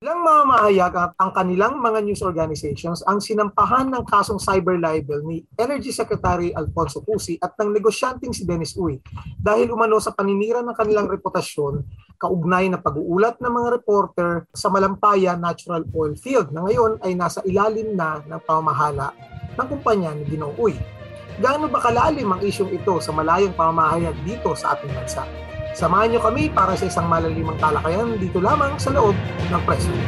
Ilang mamahayag at ang kanilang mga news organizations ang sinampahan ng kasong cyber libel ni Energy Secretary Alfonso Cusi at ng negosyanteng si Dennis Uy dahil umano sa paninira ng kanilang reputasyon kaugnay na pag-uulat ng mga reporter sa Malampaya Natural Oil Field na ngayon ay nasa ilalim na ng pamamahala ng kumpanya ni Ginoong Uy. Gaano ba kalalim ang isyong ito sa malayang pamamahayag dito sa ating bansa? Samahan niyo kami para sa isang malalimang talakayan dito lamang sa loob ng press room.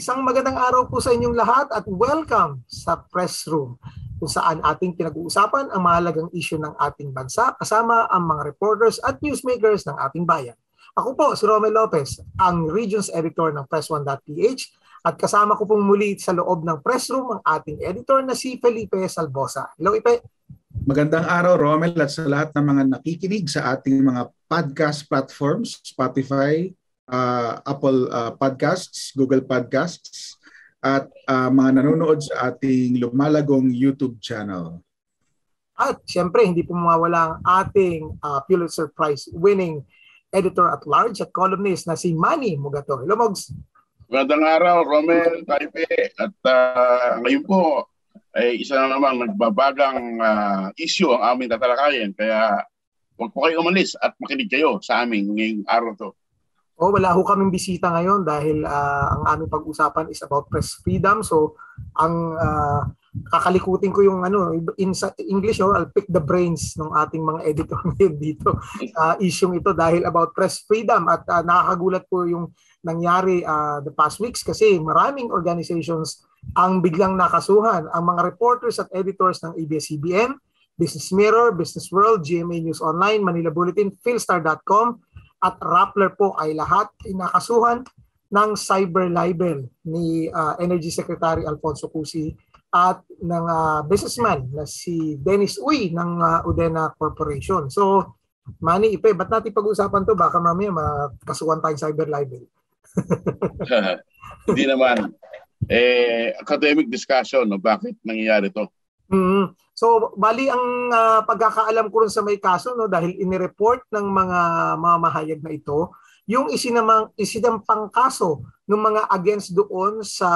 Isang magandang araw po sa inyong lahat at welcome sa press room kung saan ating pinag-uusapan ang mahalagang issue ng ating bansa kasama ang mga reporters at newsmakers ng ating bayan. Ako po si Romel Lopez, ang Regions Editor ng Press1.ph at kasama ko pong muli sa loob ng press room ang ating editor na si Felipe Salbosa. Hello Ipe! Magandang araw Romel at sa lahat ng mga nakikinig sa ating mga podcast platforms, Spotify, uh, Apple uh, Podcasts, Google Podcasts, at uh, mga nanonood sa ating lumalagong YouTube channel. At siyempre, hindi po mawawala ang ating uh, Pulitzer Prize winning editor at large at columnist na si Manny Mugato. Hello, Mogs. Magandang araw, Romel, Taipe. At uh, ngayon po, ay isa na namang nagbabagang uh, issue ang aming tatalakayin. Kaya huwag po kayo umalis at makinig kayo sa amin ngayong araw to. Oh, wala ho kaming bisita ngayon dahil uh, ang aming pag-usapan is about press freedom. So, ang uh, kakalikutin ko yung ano in English oh, I'll pick the brains ng ating mga editor dito uh, issue ito dahil about press freedom at uh, nakakagulat po yung nangyari uh, the past weeks kasi maraming organizations ang biglang nakasuhan ang mga reporters at editors ng ABS-CBN, Business Mirror, Business World, GMA News Online, Manila Bulletin, Philstar.com, at Rappler po ay lahat inakasuhan ng cyber libel ni uh, Energy Secretary Alfonso Cusi at ng uh, businessman na si Dennis Uy ng uh, Udena Corporation. So, Manny Ipe, ba't natin pag-usapan to? Baka mamaya makasuhan tayong cyber libel. Hindi naman. Eh, academic discussion, no? bakit nangyayari to? Mm-hmm. So, bali ang uh, pagkakaalam ko rin sa may kaso no dahil inireport ng mga mamahayag na ito, yung isinamang isinampang kaso ng mga against doon sa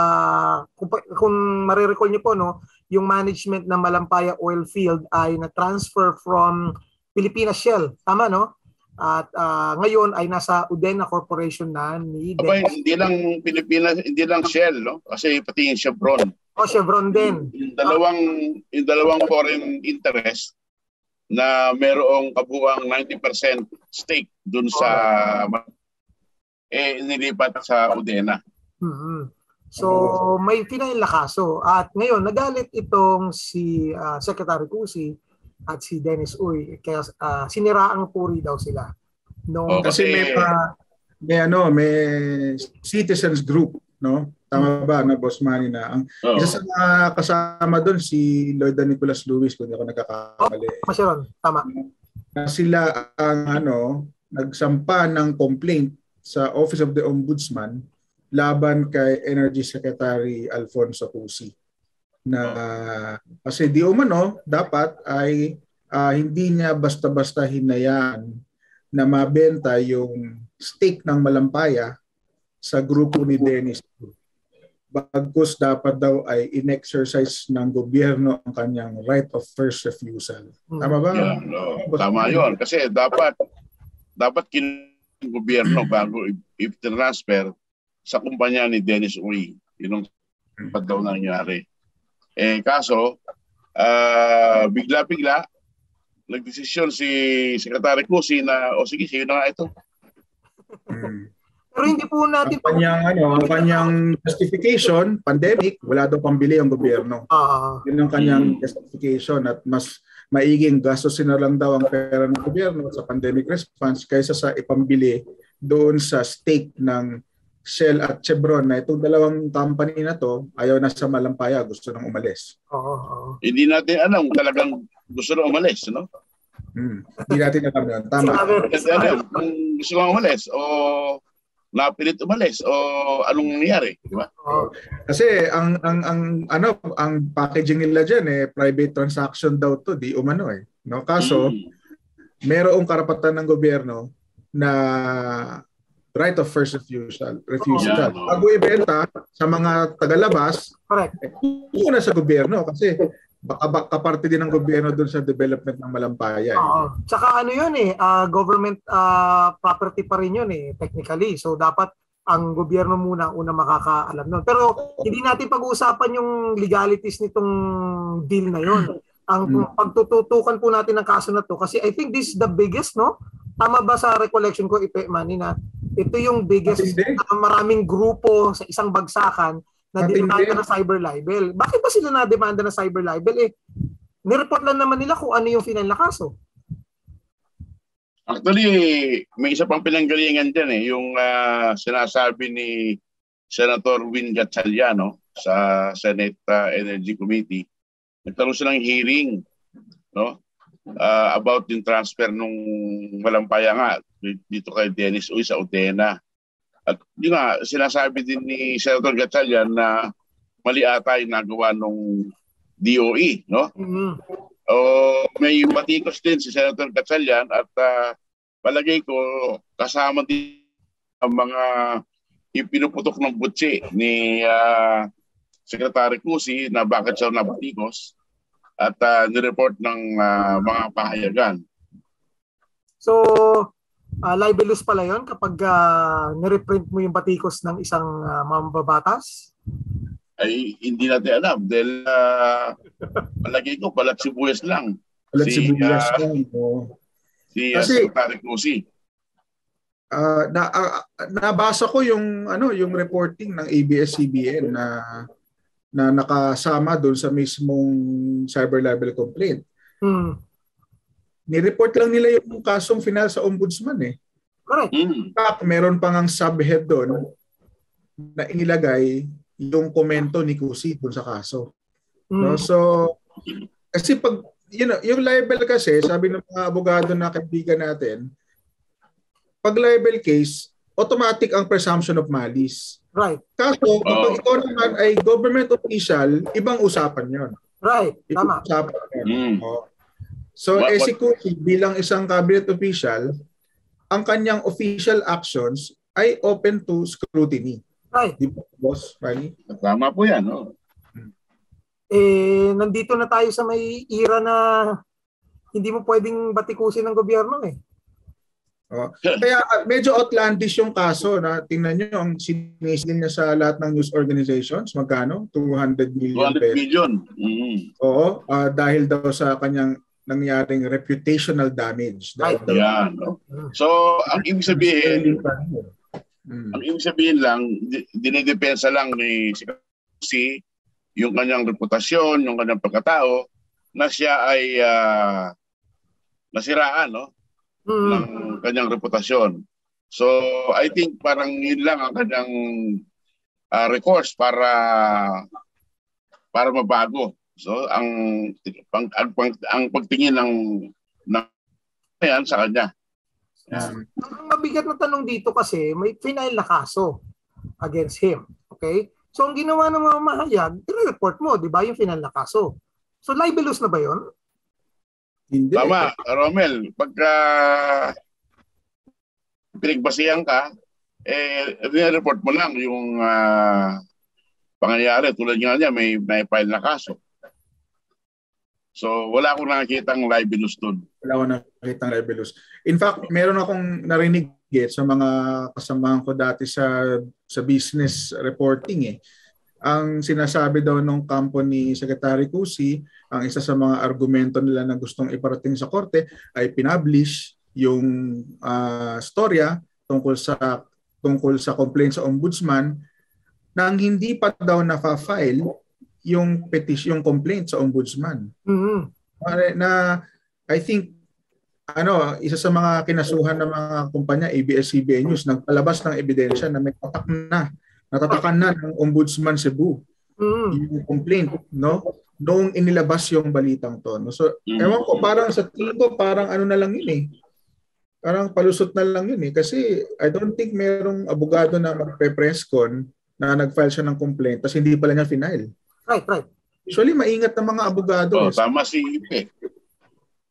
kung, kung marirecall niyo po no, yung management ng Malampaya Oil Field ay na-transfer from Pilipinas Shell. Tama no? At uh, ngayon ay nasa Udena Corporation na ni Abay, hindi lang Pilipinas, hindi lang Shell, no? Kasi pati yung Chevron. Oh, Chevron din. Yung dalawang yung dalawang foreign interest na merong kabuang 90% stake dun sa oh. eh nilipat sa Udena. Mm-hmm. So may final na kaso at ngayon nagalit itong si uh, Secretary Cusi at si Dennis Uy kaya uh, siniraang puri daw sila. No, oh, kasi, kasi may pa, may ano, may citizens group, no? Tama ba na Boss Manny na ang oh. isa sa mga kasama doon si Lloyd Nicholas Lewis kung ako nagkakamali. Oh, Masyaron, tama. Na sila ang ano, nagsampa ng complaint sa Office of the Ombudsman laban kay Energy Secretary Alfonso Cusi na kasi di umano dapat ay uh, hindi niya basta-basta hinayaan na mabenta yung stake ng Malampaya sa grupo ni Dennis. Bagkus dapat daw ay in-exercise ng gobyerno ang kanyang right of first refusal. Tama ba? Yeah, no. Tama yun. Kasi dapat dapat kin gobyerno bago i-transfer sa kumpanya ni Dennis Uy. Yun ang dapat daw nangyari. Eh kaso, uh, bigla-bigla, nagdesisyon si Secretary Cusi na, o oh, sige, sige na ito. Hmm. Pero hindi po natin... Ang kanyang, ano, ang kanyang justification, pandemic, wala daw pambili ang gobyerno. Uh, Yun ang kanyang justification at mas maiging gastusin na lang daw ang pera ng gobyerno sa pandemic response kaysa sa ipambili doon sa stake ng Shell at Chevron na itong dalawang company na to ayaw na sa Malampaya, gusto nang umalis. Oo. oo. Hindi natin alam talagang gusto nang umalis, no? Hmm. Hindi natin alam yun. Tama. Kasi alam, kung gusto nang umalis o napilit umalis o anong nangyari, di ba? Oo. Kasi ang ang ang ano ang packaging nila diyan eh private transaction daw to di umano eh. No kaso Mm. merong karapatan ng gobyerno na right of first refusal. refusal. Yan, Bago ibenta sa mga tagalabas, Correct. una sa gobyerno kasi baka ba, kaparte din ng gobyerno doon sa development ng Malampaya. eh. Oo. Tsaka ano yun eh, ah, government ah, property pa rin yun eh, technically. So dapat ang gobyerno muna una makakaalam nun. Pero hindi natin pag-uusapan yung legalities nitong deal na yun. Ang Hmm. pagtututukan po natin ng kaso na to kasi I think this is the biggest, no? Tama ba sa recollection ko, Ipe Manny, na ito yung biggest na maraming grupo sa isang bagsakan na Matindi. dinamanda ng cyber libel. Bakit ba sila na-demanda ng cyber libel? Eh, nireport lang naman nila kung ano yung final na kaso. Actually, may isa pang pinanggalingan dyan eh, yung ah, sinasabi ni Senator Win Gatchaliano sa Senate ah, Energy Committee. Nagkaroon siya ng hearing no? ah, about yung transfer nung malampaya nga dito kay Dennis Uy sa Utena. At yun nga, sinasabi din ni Senator Gatchalian na mali ata yung nagawa nung DOE, no? Mhm. O may batikos din si Senator Gatchalian at ah, palagay ko kasama din ang mga ipinuputok ng butsi ni ah, Secretary Cusi na bakit siya nabatikos at ah, nireport ng ah, mga pahayagan. So, ah, libelous pala yon kapag uh, nireprint mo yung batikos ng isang ah, mambabatas? Ay hindi natin alam dahil ah, palagay ko balat sibuyas lang Ulit Si, si Bubiyas ah, lang, oo. si ah, Kasi- Secretary Cusi. Ah, na, ah, nabasa ko yung ano yung reporting ng ABS-CBN na na nakasama doon sa mismong cyber libel complaint. Hmm. Ni-report lang nila yung kasong final sa ombudsman eh. Correct. Mm. In fact, meron pang ang subhead doon na inilagay yung komento ni Kusi doon sa kaso. Hmm. No? So, kasi pag, you know, yung libel kasi, sabi ng mga abogado na kaibigan natin, pag libel case, automatic ang presumption of malice. Right. Kaso, kapag ikaw naman ay government official, ibang usapan yon. Right. Ibang Tama. usapan yun. Mm. So, What- eh, si Kuki, bilang isang cabinet official, ang kanyang official actions ay open to scrutiny. Right. Di ba, boss? Manny? Tama po yan. No? Eh, nandito na tayo sa may era na hindi mo pwedeng batikusin ng gobyerno eh. Kaya uh, medyo outlandish yung kaso na tingnan nyo ang sinisigil niya sa lahat ng news organizations. Magkano? 200 million 200 pesos. million. Mm. Oo, ah, dahil daw sa kanyang nangyaring reputational damage. Dahil Yan. No? So, ang ibig sabihin, Mm. ang ibig sabihin lang, di- dinidepensa lang ni si yung kanyang reputasyon, yung kanyang pagkatao, na siya ay ah, nasiraan no? Hmm. ng kanyang reputasyon. So, I think parang yun lang ang kanyang ah, recourse para para mabago. So, ang pang, ang, pang- ang pagtingin ng ng yan sa kanya. Mm. Ang mabigat na tanong dito kasi may final na kaso against him. Okay? So ang ginawa ng mga mahayag, i-report mo, di ba, yung final na kaso. So libelous na ba yon? Hindi. Tama, Romel. Pagka pinagbasihan ka, eh, report mo lang yung ah, pangyayari. Tulad nga niya, may, may file na kaso. So, wala akong nakikitang libelous dun. wala ko nakita ng rebellious. In fact, meron akong narinig eh, sa mga kasamahan ko dati sa sa business reporting eh. Ang sinasabi daw nung kampo ni Secretary Cusi, ang isa sa mga argumento nila na gustong iparating sa korte ay pinablish yung ah, storya tungkol sa tungkol sa complaint sa ombudsman nang hindi pa daw na-file yung petition, yung complaint sa ombudsman. Mhm. Pare, na I think ano, isa sa mga kinasuhan ng mga kumpanya ABS-CBN News nagpalabas ng ebidensya na may tatak na natatakan na ng Ombudsman Cebu Mhm. yung complaint no noong inilabas yung balitang to no so Mm. ewan ko parang sa tingin ko parang ano na lang yun eh parang palusot na lang yun eh. Kasi I don't think merong abogado na magpe-press con na nag-file siya ng complaint tapos hindi pala niya final. Right, right. Usually maingat ng mga abogado. Oh, eh. tama si Ipe.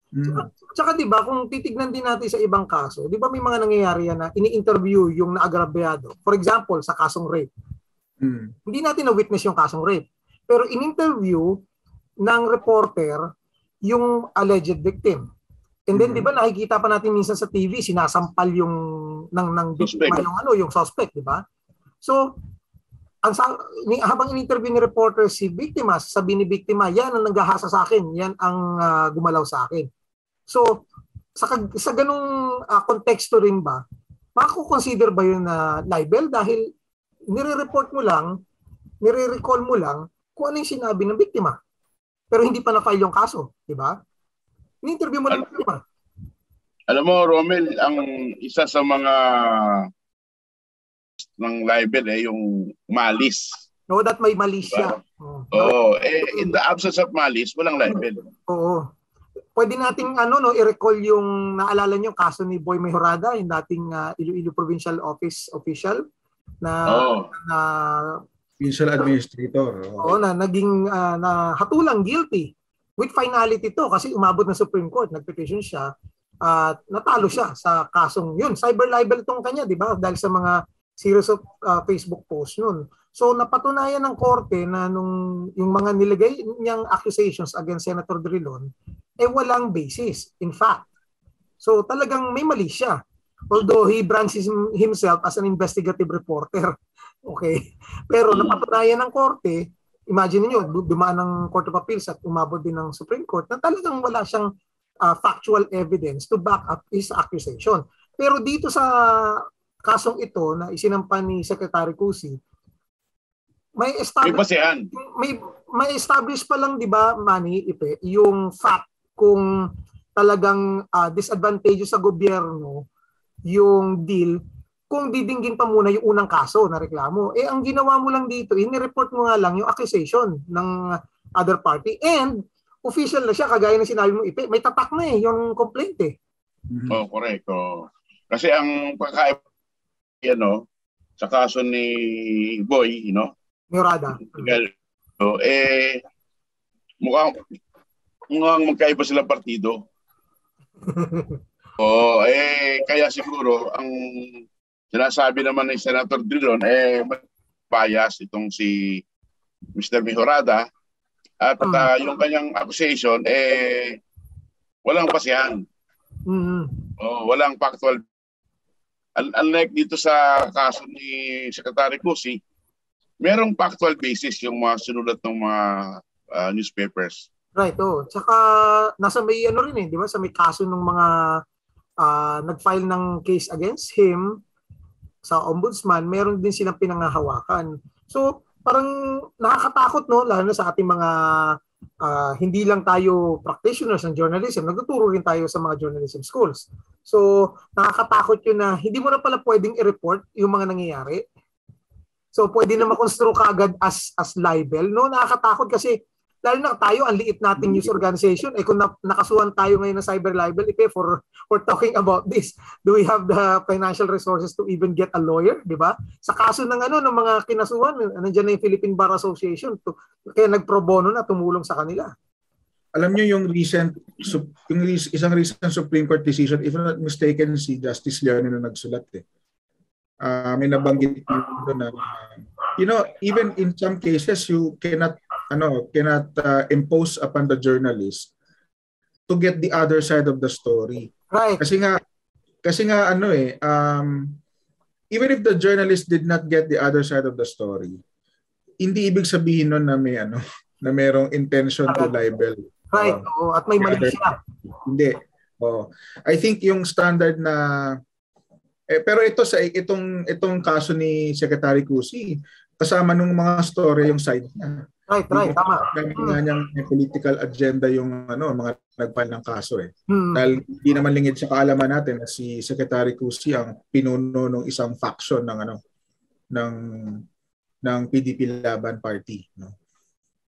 Mm. Tsaka 'di ba kung titignan din natin sa ibang kaso, 'di ba may mga nangyayari yan na ini-interview yung naagrabyado. For example, sa kasong rape. Mm. Hindi natin na witness yung kasong rape. Pero in-interview ng reporter yung alleged victim. And then Mhm. 'di ba nakikita pa natin minsan sa TV sinasampal yung ng ng Suspect. yung ano, yung suspect, 'di ba? So ang sa, ni, habang in-interview ni reporter si biktima, sabi ni biktima, yan ang naghahasa sa akin, yan ang ah, gumalaw sa akin. So, sa, sa ganung ah, konteksto rin ba, mako-consider ba yun na libel dahil nire-report mo lang, nire-recall mo lang kung ano yung sinabi ng biktima. Pero hindi pa na-file yung kaso, di ba? Ni-interview mo lang biktima. Alam mo, Romel, ang isa sa mga ng libel eh, yung malis. No, that may mali siya. Oo. Oo, eh, in the absence of malis, walang libel. Oo. Pwede nating ano no i-recall yung naalala niyo kaso ni Boy Mejorada, yung dating ah, Iloilo Provincial Office official na Oo. na Provincial administrator. oo. oo, na naging ah, na hatulang guilty with finality to kasi umabot na Supreme Court, nagpetition siya at natalo siya sa kasong yun. Cyber libel tong kanya, di ba? Dahil sa mga series of ah, Facebook posts nun. So napatunayan ng korte na nung yung mga nilagay niyang accusations against Senator Drilon eh walang basis in fact. So talagang may mali siya. Although he brands him- himself as an investigative reporter. Okay? Pero napatunayan ng korte, imagine niyo dumaan ng Court of Appeals at umabot din ng Supreme Court na talagang wala siyang ah, factual evidence to back up his accusation. Pero dito sa kasong ito na isinampan ni Secretary Cusi, may May establish basehan. may may establish pa lang 'di ba Manny Ipe yung fact kung talagang ah, disadvantageous sa gobyerno yung deal kung didinggin pa muna yung unang kaso na reklamo. Eh ang ginawa mo lang dito, ini-report mo nga lang yung accusation ng other party and official na siya kagaya ng sinabi mo Ipe, may tatak na eh yung complaint eh. Mhm. Oh, correct. Oh. Kasi ang pagkaiba ano, sa kaso ni Boy, you know, Murada. So, eh, mukhang, mukhang magkaiba sila partido. Oo, eh, kaya siguro, ang sinasabi naman ni Senator Drilon, eh, bias itong si Mr. Mejorada at Hmm. ah, yung kanyang accusation, eh, walang basihan. Mhm. Oh, walang factual. Un- Unlike dito sa kaso ni Secretary Cusi, merong factual basis yung mga sinulat ng mga ah, newspapers. Right, oh. Tsaka nasa may ano rin eh, 'di ba? Sa may kaso ng mga ah, nag-file ng case against him sa ombudsman, meron din silang pinangahawakan. So, parang nakakatakot no lalo na sa ating mga ah, hindi lang tayo practitioners ng journalism, nagtuturo rin tayo sa mga journalism schools. So, nakakatakot yun na hindi mo na pala pwedeng i-report yung mga nangyayari. So, pwede na makonstru agad as as libel. No, nakakatakot kasi lalo na tayo, ang liit nating news organization. Eh kung na, nakasuhan tayo ngayon ng cyber libel, eh, for, for talking about this, do we have the financial resources to even get a lawyer, di ba? Sa kaso ng ano, ng mga kinasuhan, nandiyan na yung Philippine Bar Association, to, kaya nag-pro bono na tumulong sa kanila. Alam niyo yung recent yung isang recent Supreme Court decision, if I'm not mistaken si Justice Leone na nagsulat eh. Ah, may nabanggit na you know, even in some cases you cannot ano, cannot uh, impose upon the journalist to get the other side of the story. Right. Kasi nga kasi nga ano eh um even if the journalist did not get the other side of the story, hindi ibig sabihin nun na may ano na merong intention to libel. Right. Oo. Oo, at may mali siya. Hindi. Oh. I think yung standard na eh, pero ito sa itong itong kaso ni Secretary Cusi, kasama nung mga story yung side niya. Right, right. Tama. Dami nga niyang may political agenda yung ano mga nagfile ng kaso eh. Hmm. Dahil hindi naman lingid sa kaalaman natin na si Secretary Cusi ang pinuno ng isang faction ng ano ng ng PDP Laban Party, no.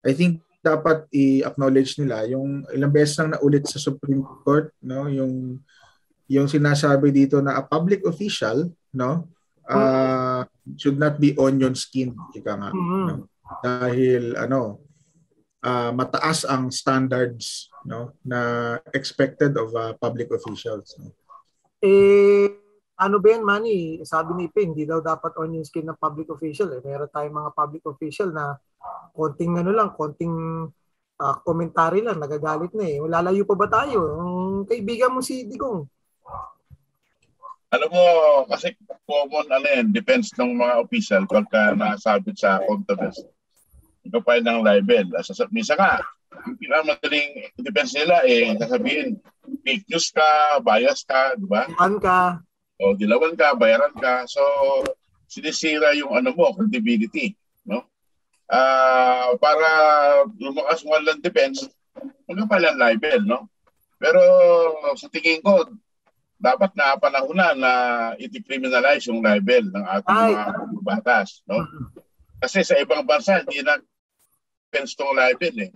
I think dapat i-acknowledge nila yung ilang beses nang naulit sa Supreme Court, no, yung yung sinasabi dito na a public official, no, uh, should not be onion skinned, ika nga. Mhm. no? Dahil ano, uh, mataas ang standards no na expected of uh, public officials. No? Eh, ano ba yan, Manny? Sabi ni Pin, hindi daw dapat onion skin ng public official. Eh. Meron tayong mga public official na konting ano lang, konting ah, komentary lang, nagagalit na eh. Lalayo pa ba tayo? Ang kaibigan mo si Digong. Alam mo, kasi common ano yan, depends ng mga official pagka nasabit sa controversy. Pa ng libel. Sasa, minsan ka, yung pinakamadaling defense nila eh, sasabihin, fake news ka, bias ka, di ba? Saan ka? O dilawan ka, bayaran ka. So, sinisira yung ano mo, credibility. No? Ah, para lumakas mo lang defense, magkapalan libel, no? Pero sa tingin ko, dapat na panahon na na i-criminalize yung libel ng ating Ay. mga batas, no? Kasi sa ibang bansa, hindi na defense tong libel, eh.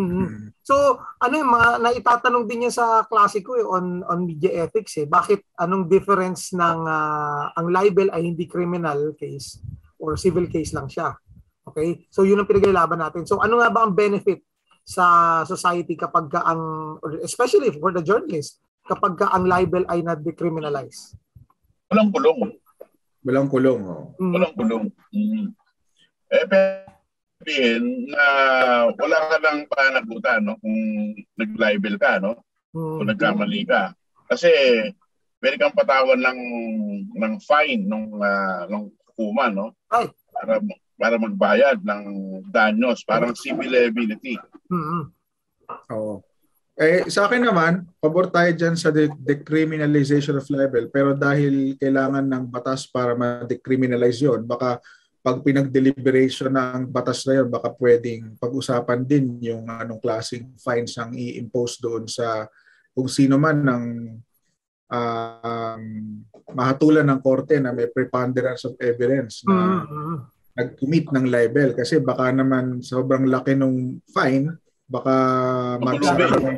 Mhm. So, ano yung mga naitatanong din niya sa klasiko eh, on on media ethics eh. Bakit anong difference ng ah, ang libel ay hindi criminal case or civil case lang siya? Okay? So, yun ang pinaglalaban natin. So, ano nga ba ang benefit sa society kapag ka ang or especially for the journalist kapag ka ang libel ay na-decriminalize? Walang kulong. Walang kulong. Oh. Mhm. Walang kulong. Mm. Eh, pero sabihin na wala ka ng panagutan no? kung nag-libel ka, no? Mhm. kung nagkamali ka. Kasi pwede kang patawan ng ng fine nung uh, nung hukuman, no? Ay. Para para magbayad ng danyos, parang civil liability. Mhm. Oo. Eh, sa akin naman, pabor tayo dyan sa de- decriminalization of libel. Pero dahil kailangan ng batas para ma-decriminalize yon baka pag pinag-deliberation ng batas na yun, baka pwedeng pag-usapan din yung anong klaseng fines ang i-impose doon sa kung sino man ng um, mahatulan ng korte na may preponderance of evidence na Mhm. nag-commit ng libel kasi baka naman sobrang laki nung fine baka magsara naman,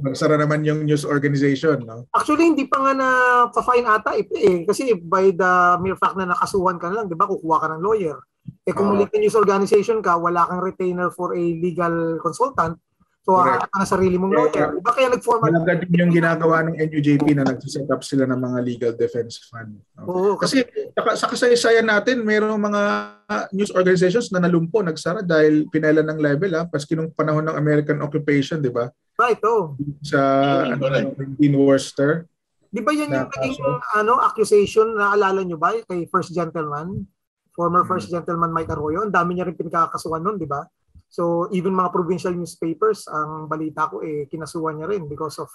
magsara naman yung news organization no Actually, hindi pa nga na pa-fine ata eh, eh. Kasi by the mere fact na nakasuhan ka na lang, di ba, kukuha ka ng lawyer. Eh kung na news organization ka, wala kang retainer for a legal consultant, so Correct. hahanap ka na sarili mong lawyer. Di ba kaya nag-format? Malaga din yung ginagawa ng NUJP na nagsiset up sila ng mga legal defense fund. no? Oo, Kasi sa kasaysayan natin, mayroong mga news organizations na nalumpo, nagsara dahil pinela ng libel ha, paski nung panahon ng American occupation, di ba? right, oh. Sa Mm, ano. Dean Worcester. Di ba yan yung Na naging ano, accusation na alala nyo ba kay First Gentleman? Former Hmm. First Gentleman Mike Arroyo. Ang dami niya rin pinakakasuhan nun, di ba? So even mga provincial newspapers, ang balita ko eh kinasuhan niya rin because of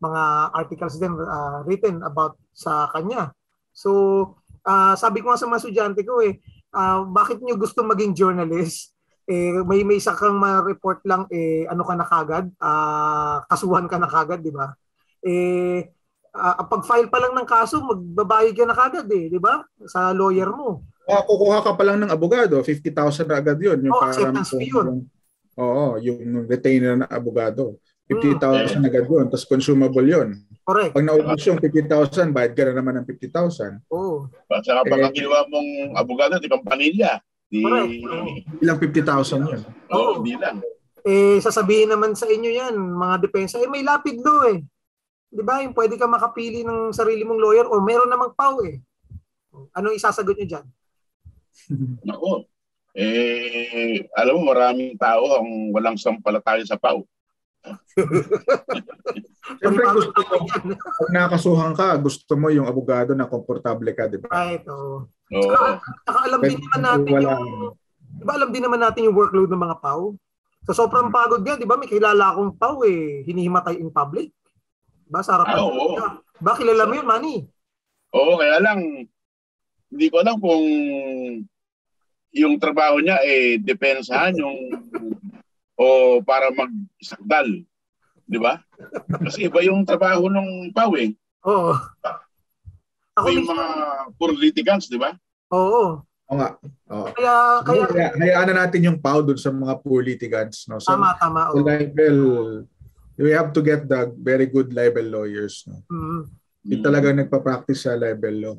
mga articles din uh, written about sa kanya. So ah, sabi ko nga sa mga estudyante ko eh, ah, bakit niyo gusto maging journalist? Eh, may may isa kang ma-report lang eh ano ka na kagad, ah, kasuhan ka na kagad, di ba? Eh ah, pag file pa lang ng kaso, magbabayad ka na kagad eh, di ba? Sa lawyer mo. Ah, kukuha ka pa lang ng abogado, 50,000 na agad yun. Yung Oh, parang acceptance fee yun. Oo, yung retainer na abogado. Hmm. 50,000 agad yun, tapos consumable yun. Correct. Pag naubos yung 50,000, bayad ka na naman ng 50,000. Oo. At saka pag Eh. ang ginawa mong abogado, di panilya. Di, Correct. Ilang 50,000 yun. Oo, di lang. Eh, sasabihin naman sa inyo yan, mga depensa, eh may lapid law eh. Di ba? Yung pwede ka makapili ng sarili mong lawyer or meron namang pau eh. Ano isasagot nyo dyan? Nako. Eh, alam mo, maraming tao ang walang sampalataya sa PAW. Siyempre gusto mo, pag nakasuhan ka, gusto mo yung abogado na komportable ka, di ba? Right, oo. Oo. Saka alam din naman natin wala. yung, di ba alam din naman natin yung workload ng mga pau? So sobrang pagod nga, di ba? May kilala akong pau eh, hinihimatay in public. Di ba? Sa harapan. Ah, oo. Ba, kilala mo yun, Manny? Oo, kaya lang, hindi ko alam kung yung trabaho niya eh depensahan yung o para magsakdal. Di ba? Kasi iba yung trabaho ng PAW eh. Oo. Ako yung mismo, mga puro litigants, di ba? oo. Oo nga. Oo. Kaya, kaya, Kaya, hayaan na natin yung pau dun sa mga poor litigants. No? Sa, tama, tama. oo. libel, we have to get the very good libel lawyers. No? Mm. Hindi Mm. talaga nagpa-practice sa libel law.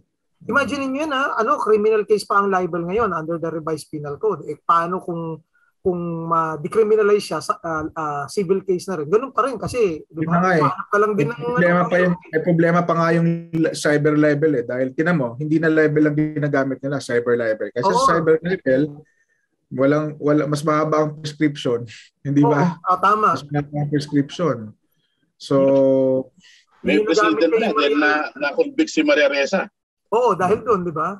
Imagine niyo ha, ano, criminal case pa ang libel ngayon under the revised penal code. Eh, paano kung kung ma-decriminalize siya sa ah, ah, civil case na rin. Ganun pa rin kasi, di na nga ba? eh. Ka lang din ng problema pa yung may problema pa nga yung cyber libel eh dahil tinan mo hindi na libel ang ginagamit nila cyber libel kasi Oo. sa cyber libel walang wala mas mahaba ang prescription hindi Oo, ba ah, tama. mas mahaba ang prescription so May Hindi president nagamit na na, na-convict si Maria Reza. Oo, dahil doon, di ba?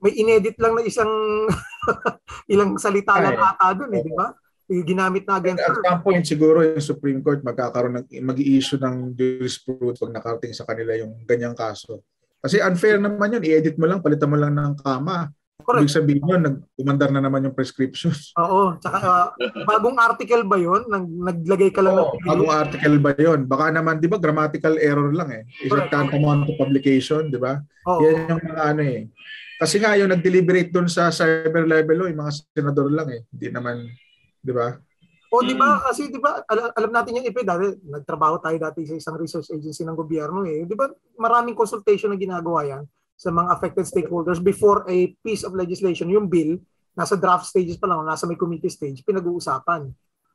May inedit lang na isang ilang salita lang ata doon, eh, di ba? Yung Ginamit na against at some point siguro yung Supreme Court magkakaroon ng mag-i-issue ng jurisprudence pag nakarating sa kanila yung ganyang kaso. Kasi unfair naman yun i-edit mo lang palitan mo lang ng kama Correct. ibig sabihin yun nag-umandar na naman yung prescription Oo, tsaka ah, bagong article ba 'yon? Nag naglagay ka lang Oo, ng bagong article ba yun? Baka naman, di ba, grammatical error lang eh. Isn't tantamount to publication, di ba? Oo. Yan yung mga ano eh. Kasi nga yung nag-deliberate doon sa cyber libel law, yung mga senador lang eh. Hindi naman, di ba? O di ba kasi di ba alam, alam natin yan ipe dati nagtrabaho tayo dati sa isang research agency ng gobyerno eh. Di ba maraming consultation na ginagawa yan sa mga affected stakeholders before a piece of legislation, yung bill, nasa draft stages pa lang, nasa may committee stage, pinag-uusapan.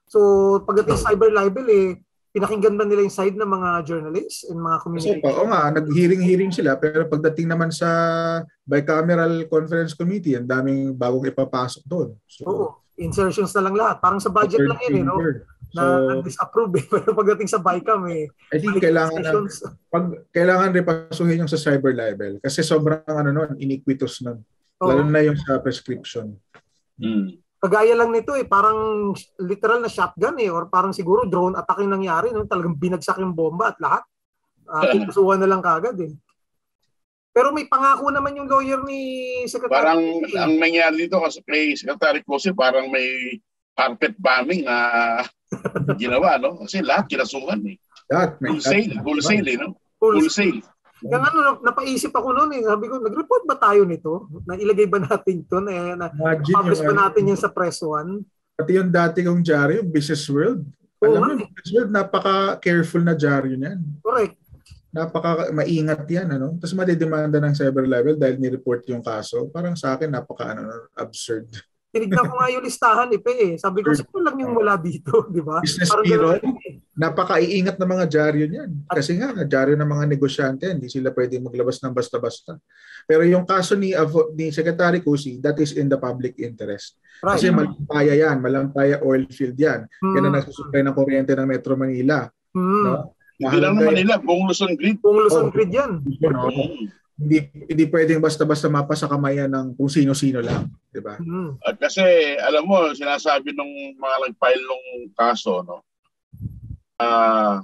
So pagdating sa cyber libel eh, pinakinggan ba nila yung side ng mga journalists and mga Kasi community? pa, oo nga, nag-hearing-hearing sila, pero pagdating naman sa bicameral conference committee, ang daming bagong ipapasok doon. So, Oo, insertions na lang lahat. Parang sa budget lang yun eh, no? Na So, disapprove eh. Pero pagdating sa BICAM eh, I think kailangan na, pag, kailangan repasuhin yung sa cyber libel kasi sobrang ano nun, iniquitous nun. Lalo Oo. na yung sa prescription. Mm. Kagaya lang nito eh, parang literal na shotgun eh, or parang siguro drone attack yung nangyari, no? talagang binagsak yung bomba at lahat. Uh, pupusuan na lang kagad eh. Pero may pangako naman yung lawyer ni Secretary. Parang eh. ang nangyari dito kasi kay Secretary Cosy, parang may carpet bombing na ginawa, no? Kasi lahat kinasuhan eh. That, may, Wholesale, wholesale eh, no? Full- Wholesale. Kaya nga, no, napaisip ako noon eh. Sabi ko, nag-report ba tayo nito? Na ilagay ba natin ito? Na, na publish yung, ba ano, natin yan sa press one? pati yung dati kong dyaryo, Business World. Oo Alam mo, eh. yung Business World, napaka-careful na dyaryo niyan. Correct. Napaka maingat yan, ano? Tapos madidemanda ng cyber level dahil ni-report yung kaso. Parang sa akin, napaka ano, absurd. Tinignan ko nga yung listahan eh, pe, eh. Sabi ko, sino lang yung wala dito, di ba? Business Parang eh. Napaka-iingat ng mga dyaryo niyan. Kasi nga, dyaryo ng mga negosyante, hindi sila pwede maglabas ng basta-basta. Pero yung kaso ni, Avo- ni Secretary Cusi, that is in the public interest. Right. Kasi malampaya yan, malampaya oil field yan. Yan ang Hmm. nagsusupply ng kuryente ng Metro Manila. Hmm. No? Hindi lang naman nila, buong Luzon Grid. Kung Luzon Oh. Grid yan. No? Mm. Hindi, hindi pwedeng basta-basta mapasa kamay yan ng kung sino-sino lang. Di ba? Hmm. At kasi, alam mo, sinasabi nung mga nag-file nung kaso, no? Ah,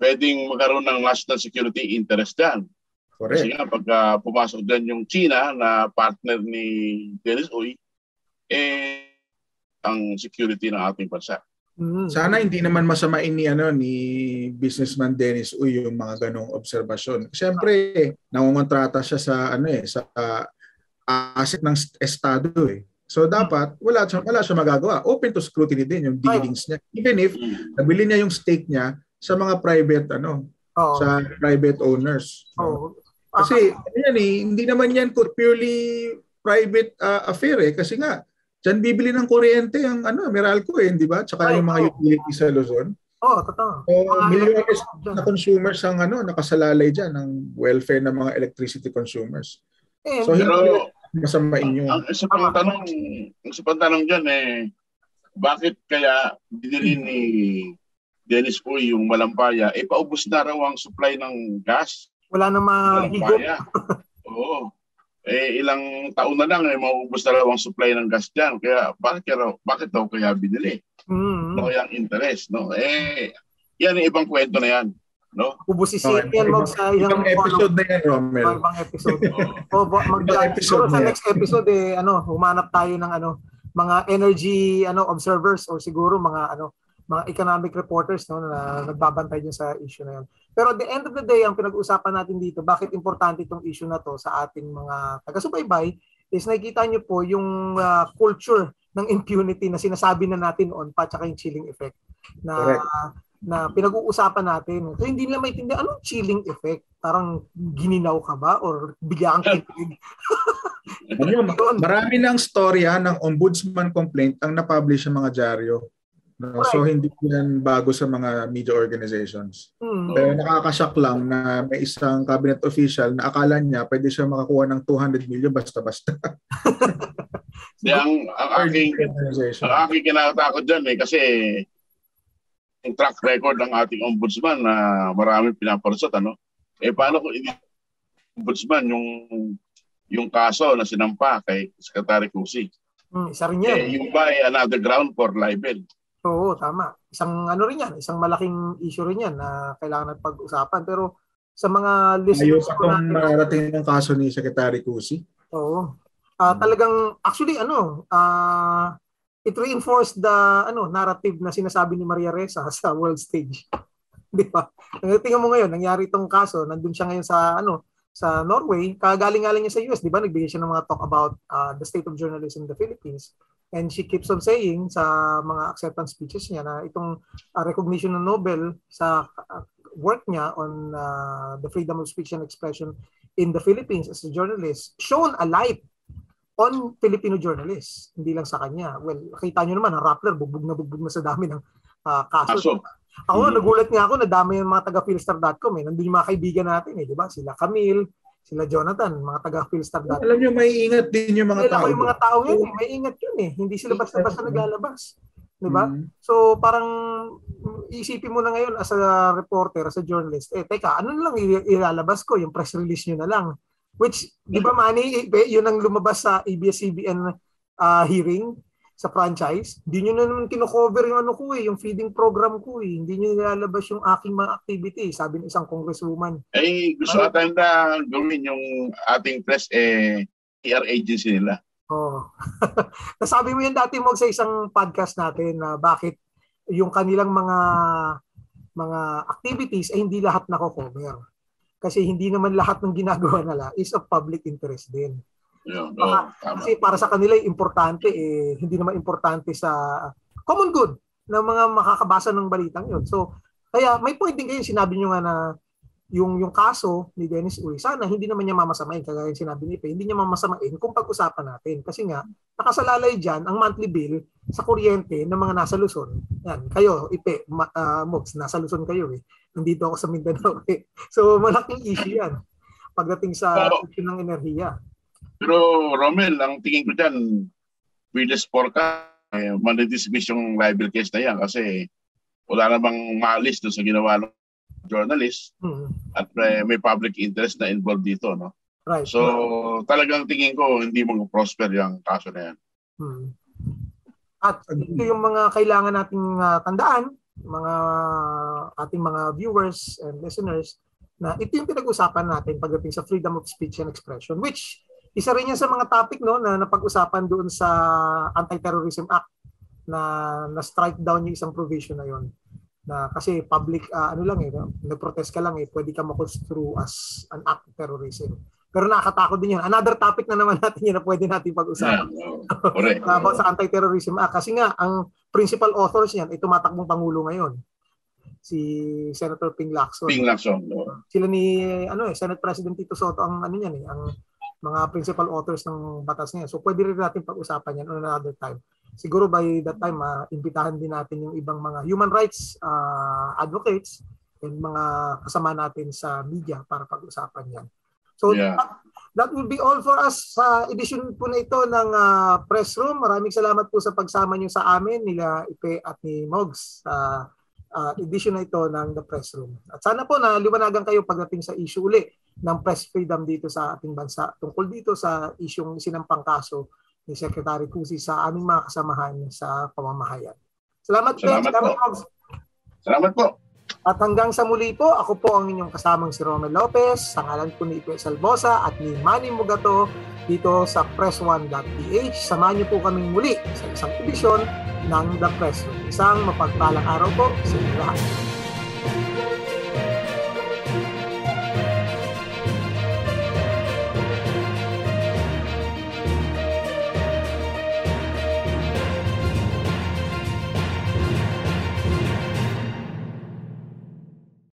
pwedeng magkaroon ng national security interest yan. Kasi Correct. nga, pagka pumasok dyan yung China na partner ni Dennis Uy, eh, ang security ng ating bansa. Hmm. Sana hindi naman masamain ni ano ni businessman Dennis Uy yung mga ganong obserbasyon. Siyempre, nangungontrata siya sa ano eh sa uh, asset ng st- estado eh. So dapat wala siya wala siya magagawa. Open to scrutiny din yung dealings niya. Even if Mm. nabili niya yung stake niya sa mga private ano, Oo. sa private owners. no? Oo. Ah, Kasi yan eh, hindi naman yan purely private uh, affair eh kasi nga Diyan bibili ng kuryente ang ano, Meralco eh, di ba? Tsaka Ay, yung mga oo. utilities sa Luzon. Oo, totoo. So, millions na consumers ang ano, nakasalalay dyan ng welfare ng mga electricity consumers. Eh, So, Pero, Masamain yun. ang isa pang tanong, ang isa pang tanong dyan eh, bakit kaya binili ni Dennis Uy yung malampaya, eh paubos na raw ang supply ng gas. wala nang mahigop. Malampaya. Oo. Eh ilang taon na lang eh mauubos na raw ang supply ng gas diyan. Kaya bakit kaya, bakit daw kaya binili? Mm. No kaya ang interest, no? Eh yan ang ibang kwento na yan, no? Ubus si Oh, yan mag sa isang Ibang episode na yan, Romel. Ibang, episode. Oo. o mag episode sa next episode eh ano, humanap tayo ng ano mga energy ano observers or siguro mga ano mga economic reporters no na nagbabantay din sa issue na yan. Pero at the end of the day, ang pinag-uusapan natin dito, bakit importante itong issue na to sa ating mga taga-subaybay is nakikita niyo po yung ah, culture ng impunity na sinasabi na natin on pa tsaka yung chilling effect na Correct. na pinag-uusapan natin. So hindi nila maintindihan anong chilling effect. Parang gininaw ka ba or bigla kang kinig? ano, marami ng storya ng ombudsman complaint ang na-publish ng mga dyaryo. No? So hindi yan bago sa mga media organizations. Hmm. Pero nakakashock lang na may isang cabinet official na akala niya pwede siya makakuha ng 200 million basta-basta. ang, ang aking, ang aking kinakatakot dyan eh kasi yung track record ng ating ombudsman na marami pinapalusot ano eh paano kung ombudsman yung yung kaso na sinampa kay Secretary Cusi hmm, isa rin yan eh, yung ba ay another ground for libel oo tama isang ano rin yan isang malaking issue rin yan na kailangan natin pag-usapan pero sa mga listeners Ayaw pa kung marating ng kaso ni Secretary Cusi oo uh, talagang actually ano uh, it reinforced the ano narrative na sinasabi ni Maria Reza sa world stage. Di ba? Tingnan mo ngayon, nangyari itong kaso, nandun siya ngayon sa ano sa Norway, kagaling-galing niya sa US, di ba? Nagbigay siya ng mga talk about uh, the state of journalism in the Philippines. And she keeps on saying sa mga acceptance speeches niya na itong uh, recognition ng Nobel sa uh, work niya on uh, the freedom of speech and expression in the Philippines as a journalist shone a light on Filipino journalists, hindi lang sa kanya. Well, kita nyo naman, ang Rappler, bugbog na bugbog na sa dami ng uh, kaso. Aso. Ako, mm-hmm. nagulat nga ako, nadami yung mga taga-philstar.com eh. Nandun yung mga kaibigan natin eh, di ba? Sila Camille, sila Jonathan, mga taga-philstar.com. Alam nyo, may ingat din yung mga tao. Yung mga tao yun eh, may ingat yun eh. Hindi sila basta-basta naglalabas. Di ba? Mm-hmm. So, parang isipin mo na ngayon as a reporter, as a journalist, eh, teka, ano na lang ilalabas ko? Yung press release nyo na lang Which, di ba Manny, yun ang lumabas sa ABS-CBN uh, hearing sa franchise. Hindi nyo na naman kino-cover yung ano ko eh, yung feeding program ko eh. Hindi nyo nilalabas yung aking mga activity, sabi ng isang congresswoman. Eh, gusto ano? natin na gawin yung ating press eh, PR agency nila. Oh. Nasabi mo yan dati mo sa isang podcast natin na bakit yung kanilang mga mga activities ay eh, hindi lahat nako-cover. Kasi hindi naman lahat ng ginagawa nila is of public interest din. Yeah, no, kasi para sa kanila importante eh hindi naman importante sa common good ng mga makakabasa ng balitang yun. So kaya may point din kayo sinabi niyo nga na yung yung kaso ni Dennis Uy, sana hindi naman niya mamasamain kagaya yung sinabi ni Ipe, hindi niya mamasamain kung pag-usapan natin. Kasi nga, nakasalalay diyan ang monthly bill sa kuryente ng mga nasa Luzon. Yan, kayo, Ipe, ma, uh, Mogs, nasa Luzon kayo eh nandito ako sa Mindanao. Eh. So malaking issue yan pagdating sa issue ng enerhiya. Pero Romel, ang tingin ko dyan, Willis Porca, eh, manidismiss yung libel case na yan kasi wala namang malis doon sa ginawa ng journalist mm-hmm. at may, may public interest na involved dito. No? Right. So right. talagang tingin ko hindi mag-prosper yung kaso na yan. Hmm. At ito yung mga kailangan nating uh, tandaan mga ating mga viewers and listeners na ito yung pinag-usapan natin pagdating sa freedom of speech and expression which isa rin yan sa mga topic no na napag-usapan doon sa Anti-Terrorism Act na na-strike down yung isang provision na yon na kasi public uh, ano lang eh no? nag-protest ka lang eh pwede ka ma-construe as an act of terrorism pero nakakatakot din yun. Another topic na naman natin yun na pwede natin pag-usapan. Yeah, correct. About sa anti-terrorism act. Kasi nga, ang principal authors niyan ay tumatakbong Pangulo ngayon. Si Senator Ping Lacson. Ping Lacson. No. Sila ni ano eh, Senate President Tito Soto ang ano niyan eh, ang mga principal authors ng batas niya. So pwede rin natin pag-usapan yan on another time. Siguro by that time, uh, imbitahan din natin yung ibang mga human rights uh, advocates and mga kasama natin sa media para pag-usapan yan. So yeah. that, that will be all for us sa edition po na ito ng uh, press room. Maraming salamat po sa pagsama niyo sa amin nila Ipe at ni Mogs sa uh, edition na ito ng The Press Room. At sana po na liwanagan kayo pagdating sa issue uli ng press freedom dito sa ating bansa tungkol dito sa isyong sinampang kaso ni Secretary Cusi sa aming mga kasamahan sa pamamahayan. Salamat, salamat, salamat po. Salamat po. At hanggang sa muli po, ako po ang inyong kasamang si Romel Lopez, sa ngalan po ni Ipe Salbosa at ni Manny Mugato dito sa press1.ph. Samahan niyo po kaming muli sa isang edisyon ng The Press Room. Isang mapagpalang araw po sa inyo lahat.